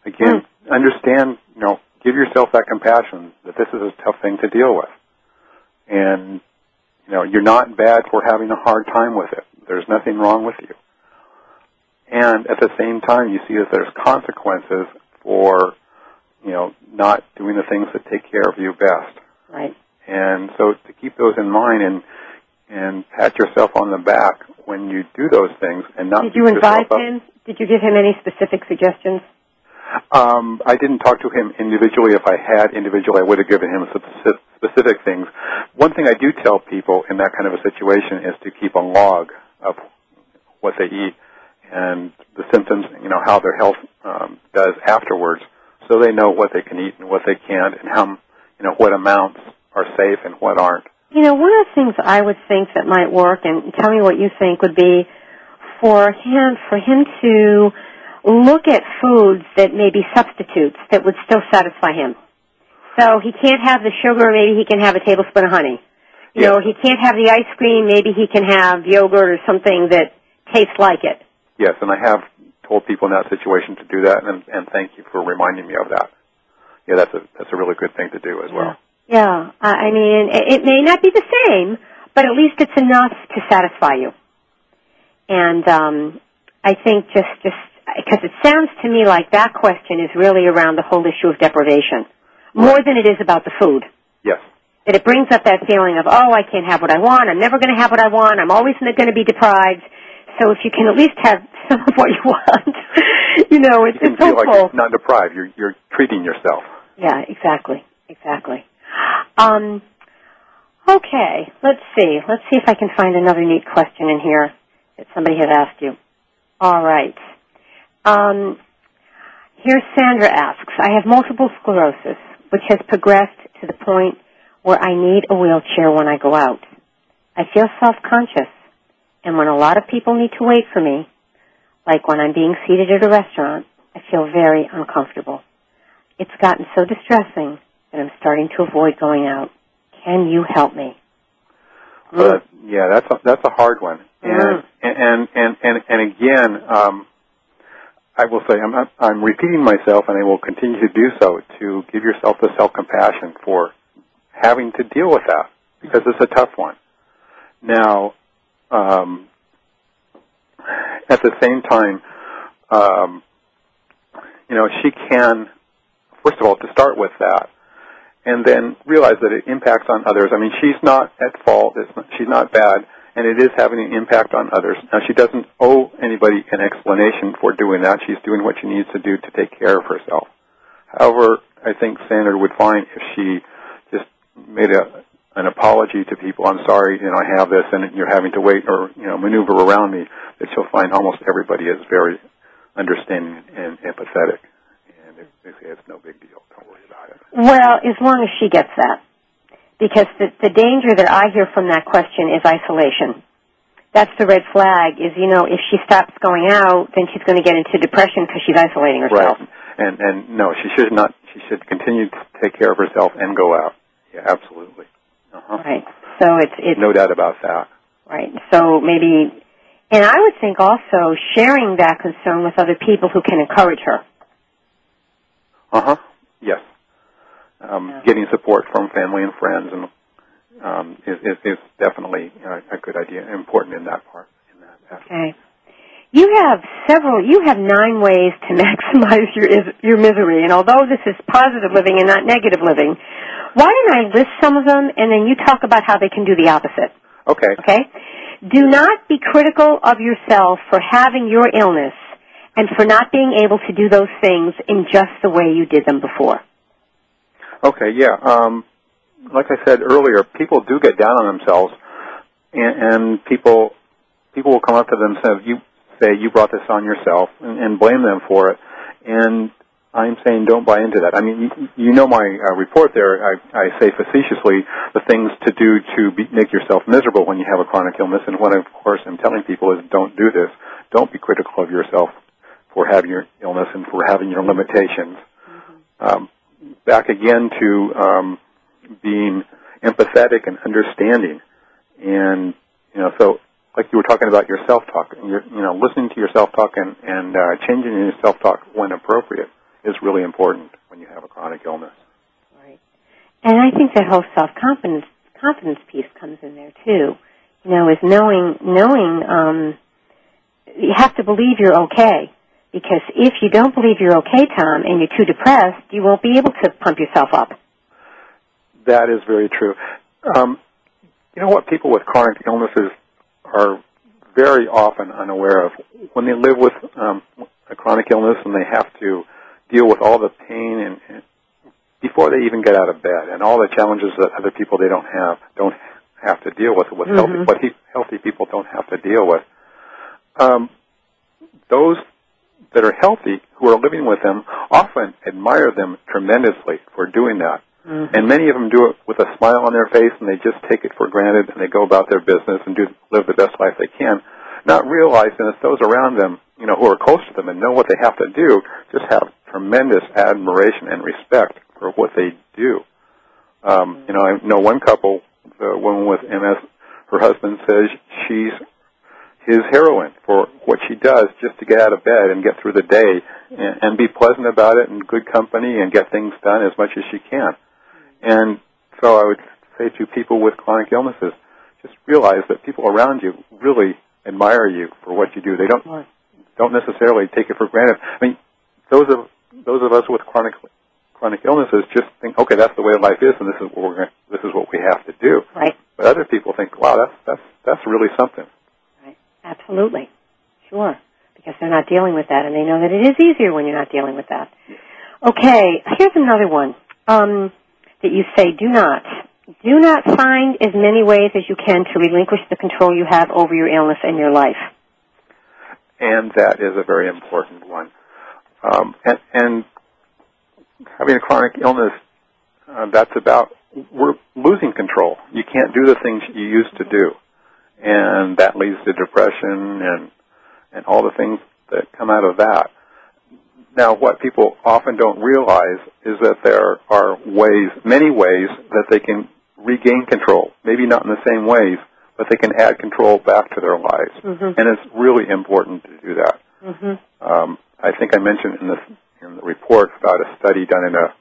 Again, mm. understand, you know, give yourself that compassion that this is a tough thing to deal with. And, you know, you're not bad for having a hard time with it. There's nothing wrong with you. And at the same time, you see that there's consequences for, you know, not doing the things that take care of you best. Right. And so to keep those in mind and and pat yourself on the back when you do those things and not Did you advise him? Did you give him any specific suggestions? Um, I didn't talk to him individually. If I had individually, I would have given him specific things. One thing I do tell people in that kind of a situation is to keep a log of what they eat and the symptoms, you know, how their health um, does afterwards, so they know what they can eat and what they can't, and how, you know, what amounts are safe and what aren't. You know, one of the things I would think that might work, and tell me what you think, would be for him for him to look at foods that may be substitutes that would still satisfy him. So he can't have the sugar, maybe he can have a tablespoon of honey. You know, he can't have the ice cream, maybe he can have yogurt or something that tastes like it. Yes, and I have told people in that situation to do that, and, and thank you for reminding me of that. Yeah, that's a that's a really good thing to do as yeah. well. Yeah, I mean, it may not be the same, but at least it's enough to satisfy you. And um, I think just just because it sounds to me like that question is really around the whole issue of deprivation, more than it is about the food. Yes. That it brings up that feeling of, oh, I can't have what I want. I'm never going to have what I want. I'm always going to be deprived. So if you can at least have some of what you want, you know, it's, you can it's feel hopeful. like you're not deprived. You're you're treating yourself. Yeah, exactly, exactly. Um, okay, let's see. Let's see if I can find another neat question in here that somebody had asked you. All right. Um, here Sandra asks, I have multiple sclerosis, which has progressed to the point where I need a wheelchair when I go out. I feel self-conscious, and when a lot of people need to wait for me, like when I'm being seated at a restaurant, I feel very uncomfortable. It's gotten so distressing that I'm starting to avoid going out. Can you help me? But yeah, that's a, that's a hard one. And, and and and and again, um, I will say I'm I'm repeating myself, and I will continue to do so to give yourself the self compassion for having to deal with that because it's a tough one. Now, um, at the same time, um, you know, she can, first of all, to start with that, and then realize that it impacts on others. I mean, she's not at fault. Not, she's not bad, and it is having an impact on others. Now, she doesn't owe anybody an explanation for doing that. She's doing what she needs to do to take care of herself. However, I think Sandra would find if she just made a an apology to people. I'm sorry, you know, I have this, and you're having to wait or you know maneuver around me. That she'll find almost everybody is very understanding and empathetic, they, they say it's no big deal. Don't worry about it. Well, as long as she gets that. Because the, the danger that I hear from that question is isolation. That's the red flag is, you know, if she stops going out, then she's going to get into depression because she's isolating herself. Right. And, and no, she should not, she should continue to take care of herself and go out. Yeah, absolutely. Uh-huh. Right. So it's, it's, No doubt about that. right. So maybe, and I would think also sharing that concern with other people who can encourage her. Uh huh. Yes. Um, Getting support from family and friends and um, is, is, is definitely uh, a good idea, important in that part. In that aspect. Okay. You have several, you have nine ways to maximize your, is- your misery, and although this is positive living and not negative living, why don't I list some of them and then you talk about how they can do the opposite? Okay. Okay? Do not be critical of yourself for having your illness and for not being able to do those things in just the way you did them before. Okay, yeah. Um, like I said earlier, people do get down on themselves, and, and people people will come up to them and say, "You say you brought this on yourself," and, and blame them for it. And I'm saying, don't buy into that. I mean, you, you know my uh, report there. I, I say facetiously the things to do to be, make yourself miserable when you have a chronic illness, and what I, of course I'm telling people is, don't do this. Don't be critical of yourself for having your illness and for having your limitations. Um, back again to um, being empathetic and understanding, and you know, so like you were talking about your self-talk, and you're, you know, listening to your self-talk and, and uh, changing your self-talk when appropriate is really important when you have a chronic illness. Right, and I think that whole self-confidence confidence piece comes in there too. You know, is knowing knowing um, you have to believe you're okay. Because if you don't believe you're okay, Tom, and you're too depressed, you won't be able to pump yourself up. That is very true. Um, you know what? People with chronic illnesses are very often unaware of when they live with um, a chronic illness and they have to deal with all the pain and, and before they even get out of bed and all the challenges that other people they don't have don't have to deal with what healthy Mhm. what he, healthy people don't have to deal with. Um, those that are healthy who are living with them often admire them tremendously for doing that. And many of them do it with a smile on their face and they just take it for granted and they go about their business and do live the best life they can, not realizing that those around them, you know, who are close to them and know what they have to do, just have tremendous admiration and respect for what they do. Um, you know, I know one couple, the woman with MS, her husband says she's his heroine for what she does just to get out of bed and get through the day and, and be pleasant about it and good company and get things done as much as she can. And so I would say to people with chronic illnesses, just realize that people around you really admire you for what you do. They don't don't necessarily take it for granted. I mean, those of those of us with chronic chronic illnesses just think, okay, that's the way life is, and this is what we're gonna, this is what we have to do. Right. But other people think, wow, that's that's that's really something. Absolutely. Sure. Because they're not dealing with that and they know that it is easier when you're not dealing with that. Okay, here's another one. Um, that you say do not. Do not find as many ways as you can to relinquish the control you have over your illness and your life. and that is a very important one. Um, and, and having a chronic illness uh, that's about we're losing control. You can't do the things you used to do, and that leads to depression and and all the things that come out of that. Now, what people often don't realize is that there are ways, many ways, that they can regain control. Maybe not in the same ways, but they can add control back to their lives. Mhm. And it's really important to do that. Mhm. Um, I think I mentioned in the in the report about a study done in a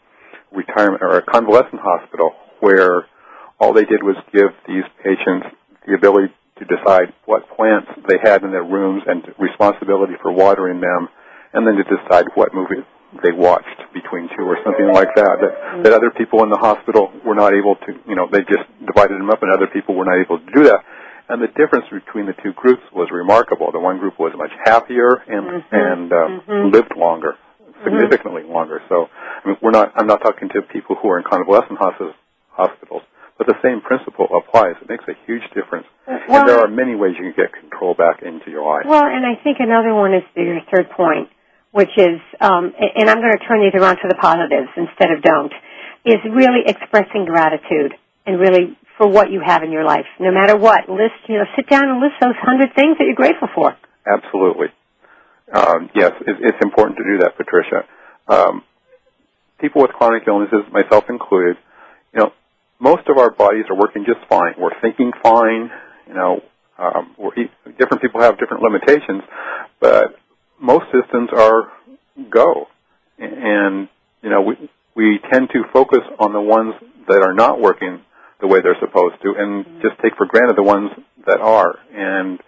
retirement or a convalescent hospital where all they did was give these patients the ability to decide what plants they had in their rooms and responsibility for watering them, and then to decide what movie they watched between two or something like that. That, that other people in the hospital were not able to, you know, they just divided them up, and other people were not able to do that. And the difference between the two groups was remarkable. The one group was much happier and mm-hmm. and uh, mm-hmm. lived longer, mm-hmm. significantly longer. So, I mean, we're not. I'm not talking to people who are in convalescent hospitals, hospitals, but the same principle applies. It makes a huge difference. Well- and there are many ways you can get control back into your life. Well, and I think another one is your third point, which is, um, and I'm going to turn these around to the positives instead of don't, is really expressing gratitude and really for what you have in your life, no matter what. List, you know, sit down and list those hundred things that you're grateful for. Absolutely. Um, yes, it, it's important to do that, Patricia. Um, people with chronic illnesses, myself included, most of our bodies are working just fine. We're thinking fine. You know, um, different people have different limitations, but most systems are go. And you know, we we tend to focus on the ones that are not working the way they're supposed to, and just take for granted the ones that are. And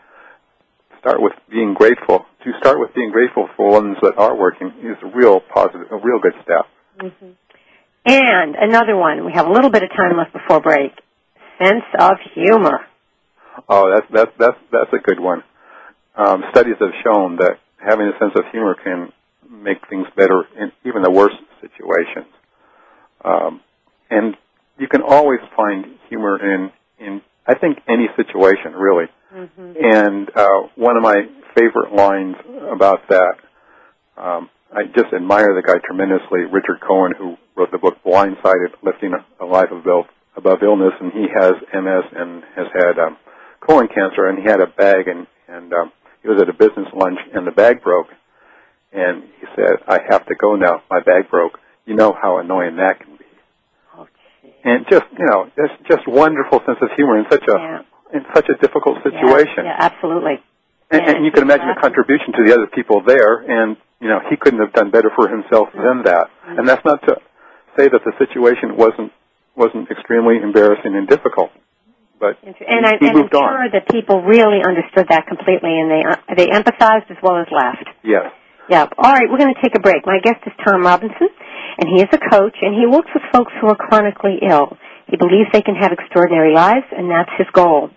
start with being grateful. To start with being grateful for ones that are working is a real positive, a real good step. And another one, we have a little bit of time left before break. Sense of humor. Oh, that's that's that's that's a good one. Um, studies have shown that having a sense of humor can make things better in even the worst situations. Um, and you can always find humor in in I think any situation really. And uh, one of my favorite lines about that, um, I just admire the guy tremendously, Richard Cohen, who wrote the book Blindsided, Lifting a Life Above, Illness, and he has MS and has had um, colon cancer, and he had a bag, and, and um, he was at a business lunch, and the bag broke, and he said, I have to go now, my bag broke. You know how annoying that can be. And just, you know, it's just wonderful sense of humor in such a, in such a difficult situation. Yeah, absolutely. And, and you can imagine the contribution to the other people there, and you know he couldn't have done better for himself than that. And that's not to say that the situation wasn't wasn't extremely embarrassing and difficult, but And, I, he and I'm moved on. sure that people really understood that completely, and they uh, they empathized as well as laughed. Yes. Yeah. All right, we're going to take a break. My guest is Tom Robinson, and he is a coach, and he works with folks who are chronically ill. He believes they can have extraordinary lives, and that's his goal.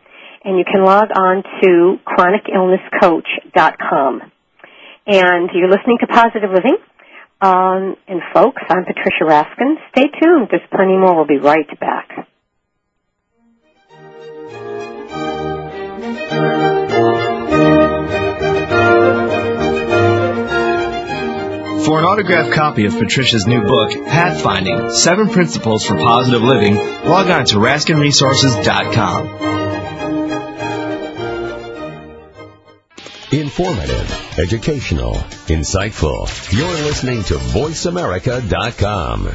And you can log on to chronicillnesscoach.com. And you're listening to Positive Living. Um, and folks, I'm Patricia Raskin. Stay tuned. There's plenty more. We'll be right back. For an autographed copy of Patricia's new book, Pathfinding Seven Principles for Positive Living, log on to RaskinResources.com. Informative, educational, insightful. You're listening to VoiceAmerica.com.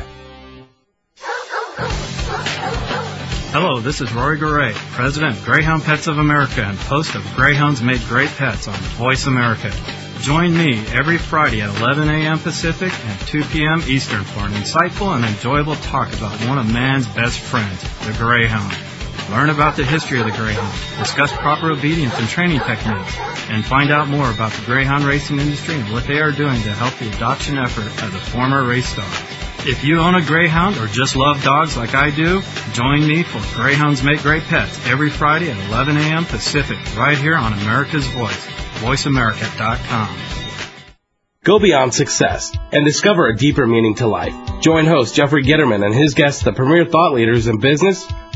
Hello, this is Rory Goree, President of Greyhound Pets of America and host of Greyhounds Made Great Pets on Voice America. Join me every Friday at 11 a.m. Pacific and 2 p.m. Eastern for an insightful and enjoyable talk about one of man's best friends, the Greyhound. Learn about the history of the Greyhound, discuss proper obedience and training techniques, and find out more about the Greyhound racing industry and what they are doing to help the adoption effort of the former race star. If you own a Greyhound or just love dogs like I do, join me for Greyhounds Make Great Pets every Friday at 11 a.m. Pacific, right here on America's Voice, voiceamerica.com. Go beyond success and discover a deeper meaning to life. Join host Jeffrey Gitterman and his guests, the premier thought leaders in business,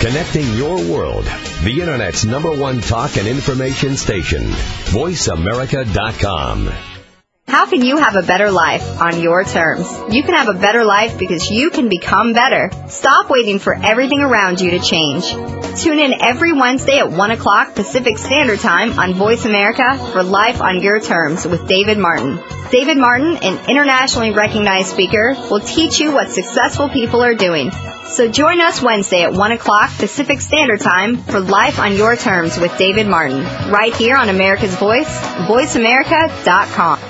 Connecting your world, the Internet's number one talk and information station, voiceamerica.com. How can you have a better life on your terms? You can have a better life because you can become better. Stop waiting for everything around you to change. Tune in every Wednesday at 1 o'clock Pacific Standard Time on Voice America for Life on Your Terms with David Martin. David Martin, an internationally recognized speaker, will teach you what successful people are doing. So join us Wednesday at 1 o'clock Pacific Standard Time for Life on Your Terms with David Martin, right here on America's Voice, voiceamerica.com.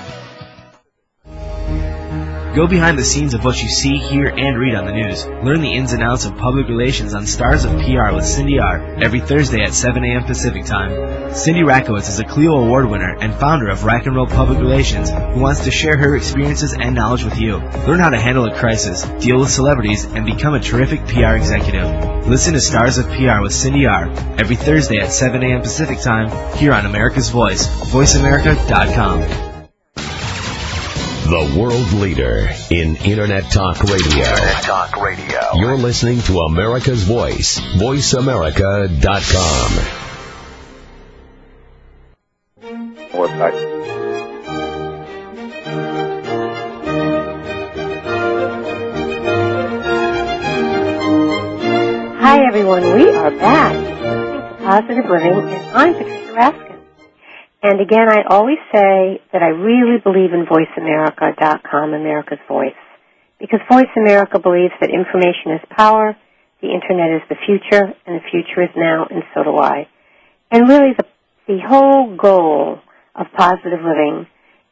Go behind the scenes of what you see, hear, and read on the news. Learn the ins and outs of public relations on Stars of PR with Cindy R. every Thursday at 7 a.m. Pacific Time. Cindy Rakowitz is a Clio Award winner and founder of Rack and Roll Public Relations who wants to share her experiences and knowledge with you. Learn how to handle a crisis, deal with celebrities, and become a terrific PR executive. Listen to Stars of PR with Cindy R. every Thursday at 7 a.m. Pacific Time here on America's Voice, voiceamerica.com. The world leader in Internet Talk Radio. Internet Talk Radio. You're listening to America's Voice, voiceamerica.com. Website. Hi everyone, we are back. It's Positive Living, and I'm Patricia Raskin. And again, I always say that I really believe in VoiceAmerica.com, America's Voice, because Voice America believes that information is power, the Internet is the future, and the future is now, and so do I. And really, the the whole goal of Positive Living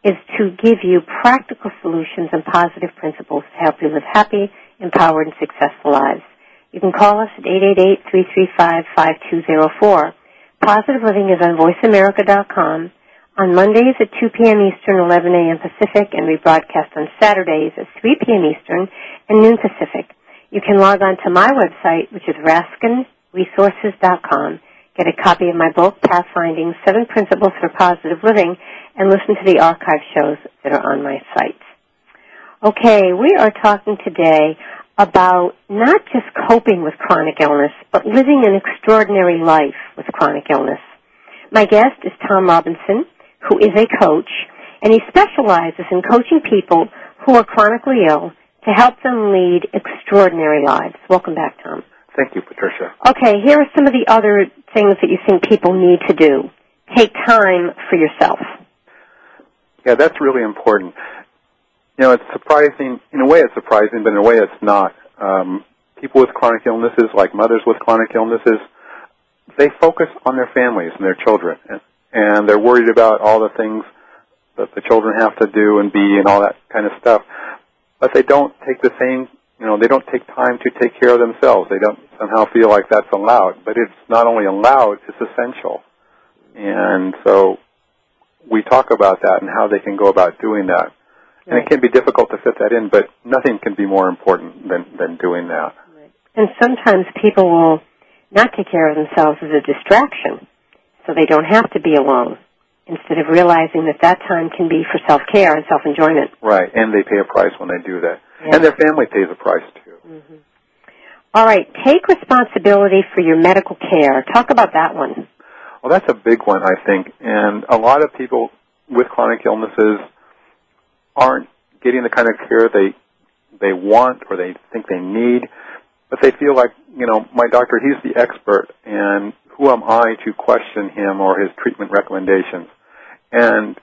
is to give you practical solutions and positive principles to help you live happy, empowered, and successful lives. You can call us at 888-335-5204. Positive Living is on voiceamerica.com on Mondays at 2 p.m. Eastern, 11 a.m. Pacific, and we broadcast on Saturdays at 3 p.m. Eastern and noon Pacific. You can log on to my website, which is raskinresources.com, get a copy of my book, Pathfinding, Seven Principles for Positive Living, and listen to the archive shows that are on my site. Okay, we are talking today about not just coping with chronic illness, but living an extraordinary life with chronic illness. My guest is Tom Robinson, who is a coach, and he specializes in coaching people who are chronically ill to help them lead extraordinary lives. Welcome back, Tom. Thank you, Patricia. Okay, here are some of the other things that you think people need to do. Take time for yourself. Yeah, that's really important. You know, it's surprising. In a way, it's surprising, but in a way, it's not. Um, people with chronic illnesses, like mothers with chronic illnesses, they focus on their families and their children, and, and they're worried about all the things that the children have to do and be and all that kind of stuff. But they don't take the same, you know, they don't take time to take care of themselves. They don't somehow feel like that's allowed. But it's not only allowed, it's essential. And so we talk about that and how they can go about doing that. And it can be difficult to fit that in, but nothing can be more important than, than doing that. And sometimes people will not take care of themselves as a distraction, so they don't have to be alone, instead of realizing that that time can be for self-care and self-enjoyment. Right, and they pay a price when they do that. Yeah. And their family pays a price too. Mm-hmm. All right, take responsibility for your medical care. Talk about that one. Well, that's a big one, I think. And a lot of people with chronic illnesses aren't getting the kind of care they they want or they think they need, but they feel like, you know, my doctor, he's the expert, and who am I to question him or his treatment recommendations? And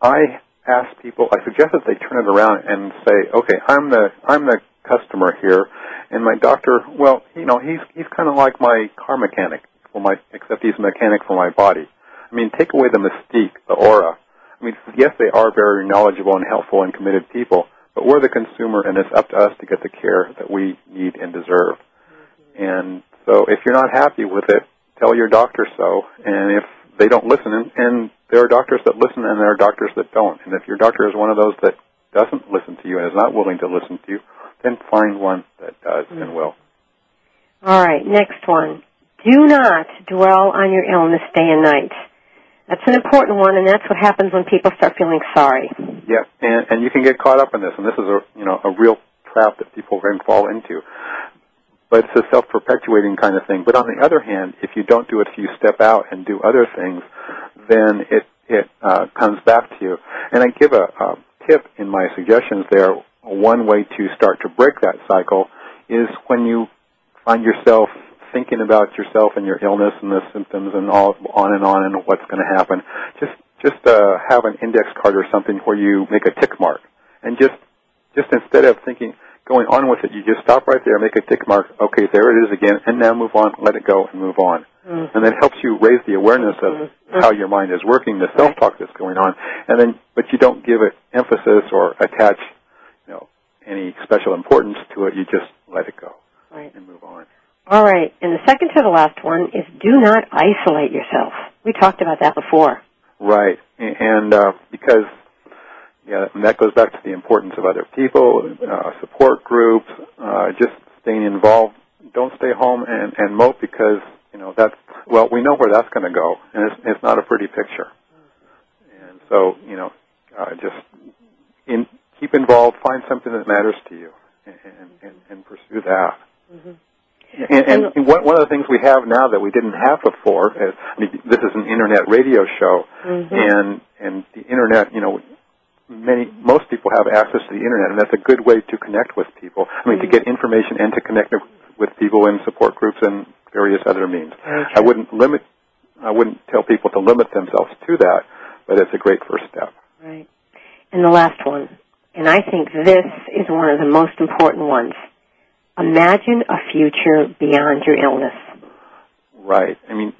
I ask people, I suggest that they turn it around and say, okay, I'm the I'm the customer here, and my doctor, well, you know, he's he's kind of like my car mechanic for my, except he's a mechanic for my body. I mean, take away the mystique, the aura. I mean, yes, they are very knowledgeable and helpful and committed people, but we're the consumer, and it's up to us to get the care that we need and deserve. Mm-hmm. And so, if you're not happy with it, tell your doctor so. And if they don't listen, and, and there are doctors that listen, and there are doctors that don't. And if your doctor is one of those that doesn't listen to you and is not willing to listen to you, then find one that does mm-hmm. and will. All right, next one. Do not dwell on your illness day and night. That's an important one, and that's what happens when people start feeling sorry. Yeah, and, and you can get caught up in this, and this is a you know a real trap that people can fall into. But it's a self-perpetuating kind of thing. But on the other hand, if you don't do it, if you step out and do other things, then it it uh, comes back to you. And I give a, a tip in my suggestions there. One way to start to break that cycle is when you find yourself thinking about yourself and your illness and the symptoms and all on and on and what's going to happen. Just just uh, have an index card or something where you make a tick mark, and just just instead of thinking going on with it, you just stop right there, make a tick mark. Okay, there it is again, and now move on. Let it go and move on. Mm-hmm. And that helps you raise the awareness of mm-hmm. how your mind is working, the self-talk that's going on, and then but you don't give it emphasis or attach, you know, any special importance to it. You just let it go right. and move on. All right, and the second to the last one is do not isolate yourself. We talked about that before. Right, and uh, because yeah, and that goes back to the importance of other people, uh, support groups, uh, just staying involved. Don't stay home and, and mope because you know that's well, we know where that's going to go, and it's, it's not a pretty picture. And so you know, uh, just in, keep involved, find something that matters to you, and, and, and pursue that. Mm-hmm. And, and one, one of the things we have now that we didn't have before is, I mean, this is an internet radio show, mm-hmm. and and the internet, you know, many most people have access to the internet, and that's a good way to connect with people. I mean, mm-hmm. to get information and to connect with people in support groups and various other means. Okay. I wouldn't limit, I wouldn't tell people to limit themselves to that, but it's a great first step. Right. And the last one, and I think this is one of the most important ones. Imagine a future beyond your illness. Right. I mean,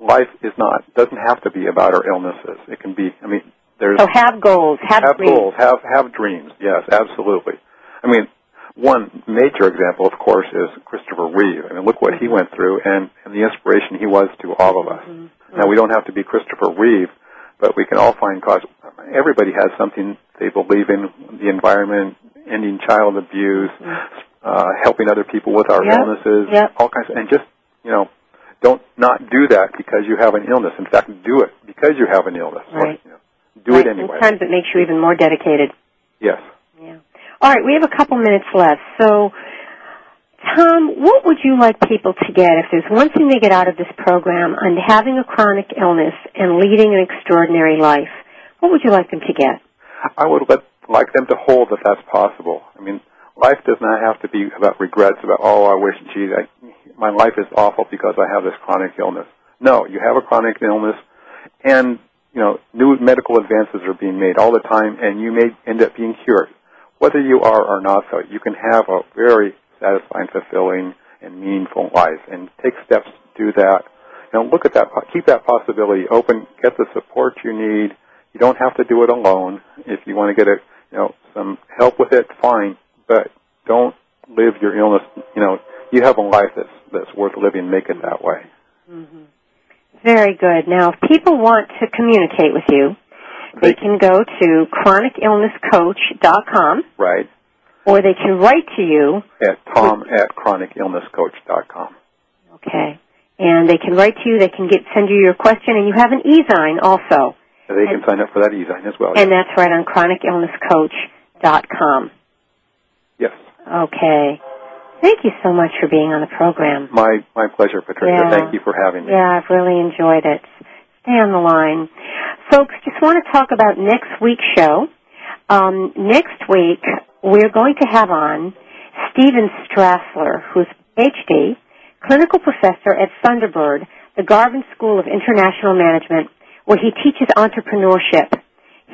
life is not doesn't have to be about our illnesses. It can be. I mean, there's so have goals, have, have dreams. goals, have have dreams. Yes, absolutely. I mean, one major example, of course, is Christopher Reeve. I mean, look what he went through, and, and the inspiration he was to all of us. Mm-hmm. Now, we don't have to be Christopher Reeve, but we can all find cause. Everybody has something they believe in: the environment, ending child abuse, uh, helping other people with our Yep. illnesses, Yep. all kinds. Of, and just you know, don't not do that because you have an illness. In fact, do it because you have an illness. Right. You know, do Right. it anyway. Sometimes it makes you even more dedicated. Yes. Yeah. All right, we have a couple minutes left. So, Tom, what would you like people to get if there's one thing they get out of this program on having a chronic illness and leading an extraordinary life? What would you like them to get? I would like them to hold that that's possible. I mean, life does not have to be about regrets about oh I wish gee I, my life is awful because I have this chronic illness. No, you have a chronic illness, and you know new medical advances are being made all the time, and you may end up being cured. Whether you are or not, so you can have a very satisfying, fulfilling, and meaningful life, and take steps to do that. You know, look at that, keep that possibility open, get the support you need. You don't have to do it alone. If you want to get a, you know, some help with it, fine, but don't live your illness. You know, you have a life that's that's worth living. Make it that way. Mm-hmm. Very good. Now, if people want to communicate with you, they can go to chronicillnesscoach.com Right. or they can write to you, At Tom at chronicillnesscoach.com. okay, and they can write to you, they can get send you your question, and you have an e-zine also, They can sign up for that e-zine as well. and that's right on chronicillnesscoach.com. Okay. Thank you so much for being on the program. My my pleasure, Patricia. Yeah. Thank you for having me. Yeah, I've really enjoyed it. Stay on the line. Folks, just want to talk about next week's show. Um, next week, we're going to have on Steven Stralser, who's PhD, clinical professor at Thunderbird, the Garvin School of International Management, where he teaches entrepreneurship.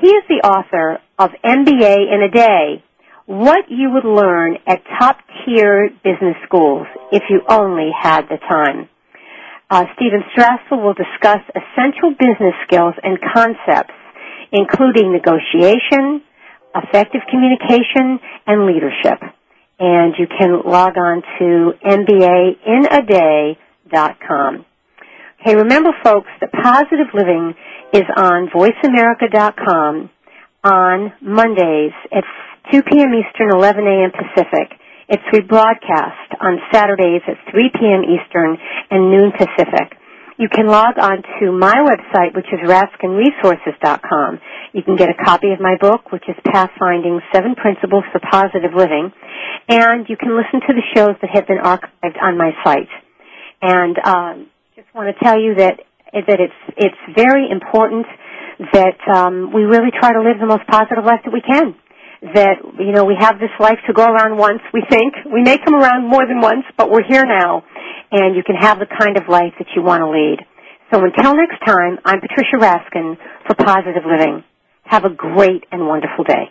He is the author of MBA in a Day, What You Would Learn at Top Tier Business Schools If You Only Had the Time. Uh, Steven Stralser will discuss essential business skills and concepts, including negotiation, effective communication, and leadership. And you can log on to mbainaday.com. Okay, remember folks that Positive Living is on voiceamerica.com on Mondays at 2 p.m. Eastern, 11 a.m. Pacific. It's rebroadcast on Saturdays at 3 p.m. Eastern and noon Pacific. You can log on to my website, which is raskinresources.com. You can get a copy of my book, which is Pathfinding Seven Principles for Positive Living, and you can listen to the shows that have been archived on my site. And um, just want to tell you that that it's it's very important that um, we really try to live the most positive life that we can. That you know we have this life to go around once. We think we may come around more than once, but we're here now, and you can have the kind of life that you want to lead. So until next time, I'm Patricia Raskin for Positive Living. Have a great and wonderful day.